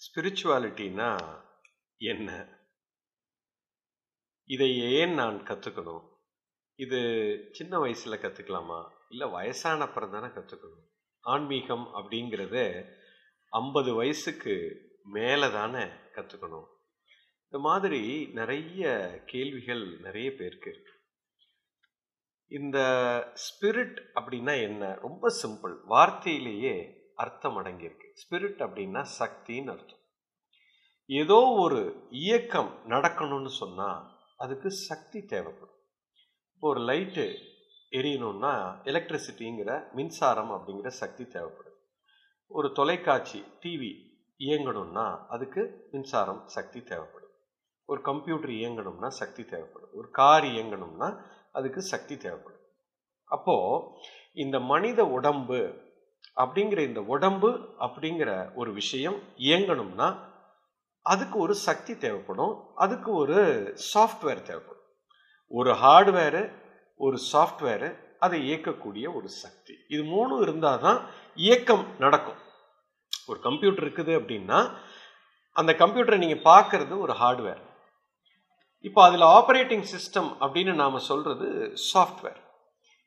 ஸ்பிரிச்சுவாலிட்டினா என்ன? இதை ஏன் நான் கற்றுக்கணும் இது சின்ன வயசில் கற்றுக்கலாமா இல்லை வயசான அப்புறம் தானே கற்றுக்கணும் ஆன்மீகம் அப்படிங்கிறத ஐம்பது வயசுக்கு மேலே தானே கற்றுக்கணும் இந்த மாதிரி நிறைய கேள்விகள் நிறைய பேருக்கு இருக்கு. இந்த ஸ்பிரிட் அப்படின்னா என்ன? ரொம்ப சிம்பிள் வார்த்தையிலேயே அர்த்தம் அடங்கியிருக்கு ஸ்பிரிட் அப்படின்னா சக்தின்னு அர்த்தம். ஏதோ ஒரு இயக்கம் நடக்கணும்னு சொன்னால் அதுக்கு சக்தி தேவைப்படும். இப்போ ஒரு லைட்டு எரியணும்னா எலக்ட்ரிசிட்டிங்கிற மின்சாரம் அப்படிங்கிற சக்தி தேவைப்படுது. ஒரு தொலைக்காட்சி டிவி இயங்கணும்னா அதுக்கு மின்சாரம் சக்தி தேவைப்படும். ஒரு கம்ப்யூட்டர் இயங்கணும்னா சக்தி தேவைப்படும். ஒரு கார் இயங்கணும்னா அதுக்கு சக்தி தேவைப்படும். அப்போது இந்த மனித உடம்பு அப்படிங்கிற இந்த உடம்பு அப்படிங்கிற ஒரு விஷயம் இயங்கணும்னா அதுக்கு ஒரு சக்தி தேவைப்படும். அதுக்கு ஒரு சாஃப்ட்வேர் தேவைப்படும். ஒரு ஹார்ட்வேரு ஒரு சாஃப்ட்வேரு அதை இயக்கக்கூடிய ஒரு சக்தி. இது மூணும் இருந்தால் தான் இயக்கம் நடக்கும். ஒரு கம்ப்யூட்டர் இருக்குது அப்படின்னா அந்த கம்ப்யூட்டரை நீங்கள் பார்க்கறது ஒரு ஹார்ட்வேர் இப்போ அதில் ஆப்ரேட்டிங் சிஸ்டம் அப்படின்னு நாம் சொல்கிறது சாஃப்ட்வேர்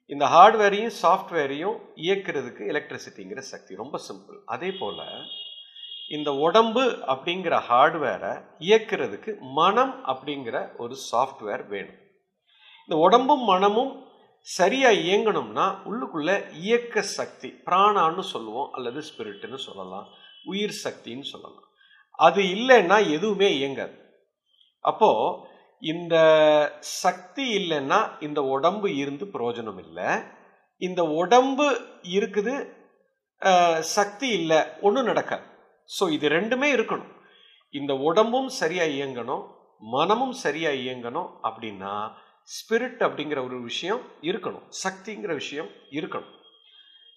இந்த ஹார்ட்வேரையும் சாஃப்ட்வேரையும் இயக்கிறதுக்கு எலக்ட்ரிசிட்டிங்கிற சக்தி ரொம்ப சிம்பிள் அதே போல் இந்த உடம்பு அப்படிங்கிற ஹார்ட்வேரை இயக்கிறதுக்கு மனம் அப்படிங்கிற ஒரு சாஃப்ட்வேர் வேணும். இந்த உடம்பும் மனமும் சரியாக இயங்கணும்னா உள்ளுக்குள்ள இயக்க சக்தி பிராணான்னு சொல்லுவோம் அல்லது ஸ்பிரிட்டுன்னு சொல்லலாம் உயிர் சக்தின்னு சொல்லலாம். அது இல்லைன்னா எதுவுமே இயங்காது. அப்போது இந்த சக்தி இல்லைன்னா இந்த உடம்பு இருந்து பிரயோஜனம் இல்லை. இந்த உடம்பு இருக்குது சக்தி இல்லை ஒன்றும் நடக்காது. ஸோ இது ரெண்டுமே இருக்கணும். இந்த உடம்பும் சரியாக இயங்கணும் மனமும் சரியாக இயங்கணும் அப்படின்னா ஸ்பிரிட் அப்படிங்கிற ஒரு விஷயம் இருக்கணும் சக்திங்கிற விஷயம் இருக்கணும்.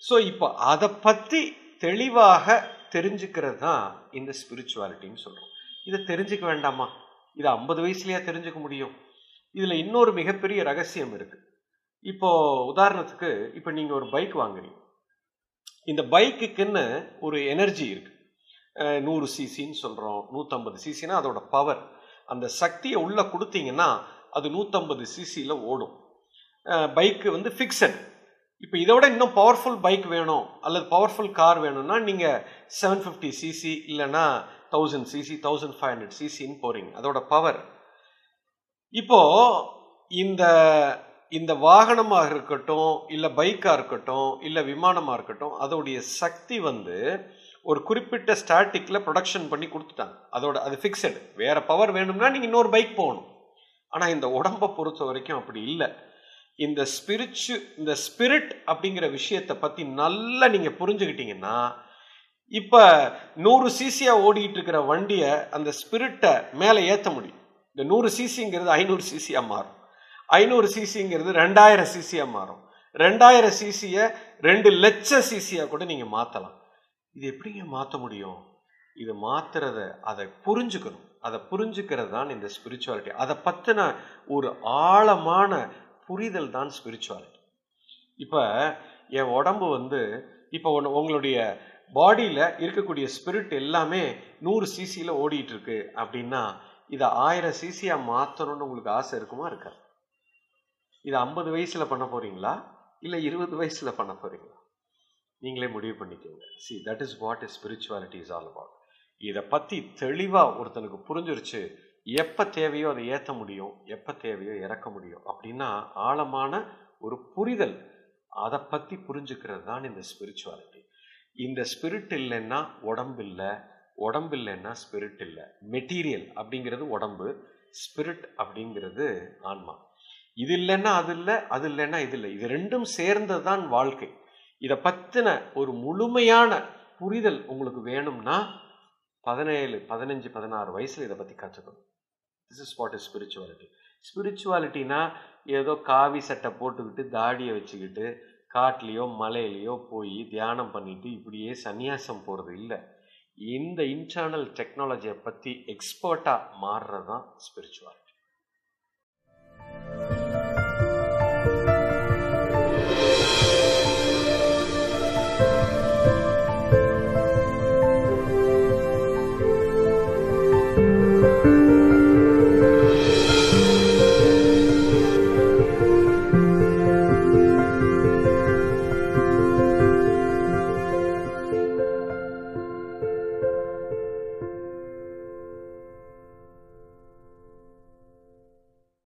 ஸோ இப்போ அதை பற்றி தெளிவாக தெரிஞ்சுக்கிறது தான் இந்த ஸ்பிரிச்சுவாலிட்டின்னு சொல்கிறோம் இதை தெரிஞ்சுக்க வேண்டாமா? இதை ஐம்பது வயசுலயா தெரிஞ்சுக்க முடியும். இதில் இன்னொரு மிகப்பெரிய ரகசியம் இருக்குது இப்போ உதாரணத்துக்கு இப்போ நீங்கள் ஒரு பைக் வாங்குறீங்க. இந்த பைக்குக்குன்னு ஒரு எனர்ஜி இருக்குது நூறு சிசின்னு சொல்கிறோம் நூற்றம்பது சிசினா அதோட பவர் அந்த சக்தியை உள்ளே கொடுத்தீங்கன்னா அது நூற்றம்பது சிசியில் ஓடும். பைக்கு வந்து ஃபிக்ஸட் இப்போ இதை விட இன்னும் பவர்ஃபுல் பைக் வேணும் அல்லது பவர்ஃபுல் கார் வேணும்னா நீங்கள் செவன் ஃபிஃப்டி சிசி இல்லைன்னா thousand CC thousand five hundred சிசின்னு போறீங்க. அதோட பவர் இப்போ இந்த இந்த வாகனமாக இருக்கட்டும் இல்லை பைக்காக இருக்கட்டும் இல்லை விமானமாக இருக்கட்டும் அதோடைய சக்தி வந்து ஒரு குறிப்பிட்ட ஸ்டாட்டிக்கில் ப்ரொடக்ஷன் பண்ணி கொடுத்துட்டாங்க. அதோட அது ஃபிக்ஸடு வேறு பவர் வேணும்னா நீங்கள் இன்னொரு பைக் போகணும். ஆனால் இந்த உடம்பை பொறுத்த வரைக்கும் அப்படி இல்லை. இந்த ஸ்பிரிச்சு இந்த ஸ்பிரிட் அப்படிங்கிற விஷயத்தை பற்றி நல்லா நீங்கள் புரிஞ்சுக்கிட்டீங்கன்னா இப்போ நூறு சிசியாக ஓடிட்டு இருக்கிற வண்டியை அந்த ஸ்பிரிட்டை மேலே ஏற்ற முடியும். இந்த நூறு சிசிங்கிறது ஐநூறு சிசியாக மாறும். ஐநூறு சிசிங்கிறது ரெண்டாயிரம் சிசியாக மாறும். ரெண்டாயிரம் சிசியை ரெண்டு லட்ச சிசியாக கூட நீங்கள் மாற்றலாம் இது எப்படிங்க மாற்ற முடியும்? இதை மாத்துறத அதை புரிஞ்சுக்கணும். அதை புரிஞ்சுக்கிறது தான் இந்த ஸ்பிரிச்சுவாலிட்டி அதை பற்றின ஒரு ஆழமான புரிதல் தான் ஸ்பிரிச்சுவாலிட்டி இப்போ என் உடம்பு வந்து இப்போ ஒன்று உங்களுடைய பாடியில் இருக்கக்கூடிய ஸ்பிரிட் எல்லாமே நூறு சிசியில் ஓடிட்டு இருக்கு அப்படின்னா இதை ஆயிரம் சிசியாக மாற்றணும்னு உங்களுக்கு ஆசை இருக்குமா இருக்காது. இதை ஐம்பது வயசில் பண்ண போகிறீங்களா இல்லை இருபது வயசில் பண்ண போகிறீங்களா நீங்களே முடிவு பண்ணிக்கோங்க. See that is what is spirituality is all about இதை பற்றி தெளிவாக ஒருத்தனுக்கு புரிஞ்சிருச்சு எப்போ தேவையோ அதை ஏற்ற முடியும் எப்போ தேவையோ இறக்க முடியும் அப்படின்னா ஆழமான ஒரு புரிதல். அதை பற்றி புரிஞ்சுக்கிறது தான் இந்த ஸ்பிரிச்சுவாலிட்டி இந்த ஸ்பிரிட் இல்லைன்னா உடம்பு இல்லை உடம்பு இல்லைன்னா ஸ்பிரிட் இல்லை. மெட்டீரியல் அப்படிங்கிறது உடம்பு ஸ்பிரிட் அப்படிங்கிறது ஆன்மா. இது இல்லைன்னா அது இல்லை அது இல்லைன்னா இது இல்லை. இது ரெண்டும் சேர்ந்தது தான் வாழ்க்கை. இதை பற்றின ஒரு முழுமையான புரிதல் உங்களுக்கு வேணும்னா பதினேழு பதினஞ்சு பதினாறு வயசில் இதை பற்றி கற்றுக்கணும் this is what is spirituality ஸ்பிரிச்சுவாலிட்டினா ஏதோ காவி சட்டை போட்டுக்கிட்டு தாடியை வச்சுக்கிட்டு காட்டுலேயோ மலையிலையோ போய் தியானம் பண்ணிட்டு இப்படியே சந்நியாசம் போகிறது இல்லை. இந்த இன்டர்னல் டெக்னாலஜியை பற்றி எக்ஸ்பர்ட்டாக மாறுறது தான் ஸ்பிரிச்சுவாலிட்டி you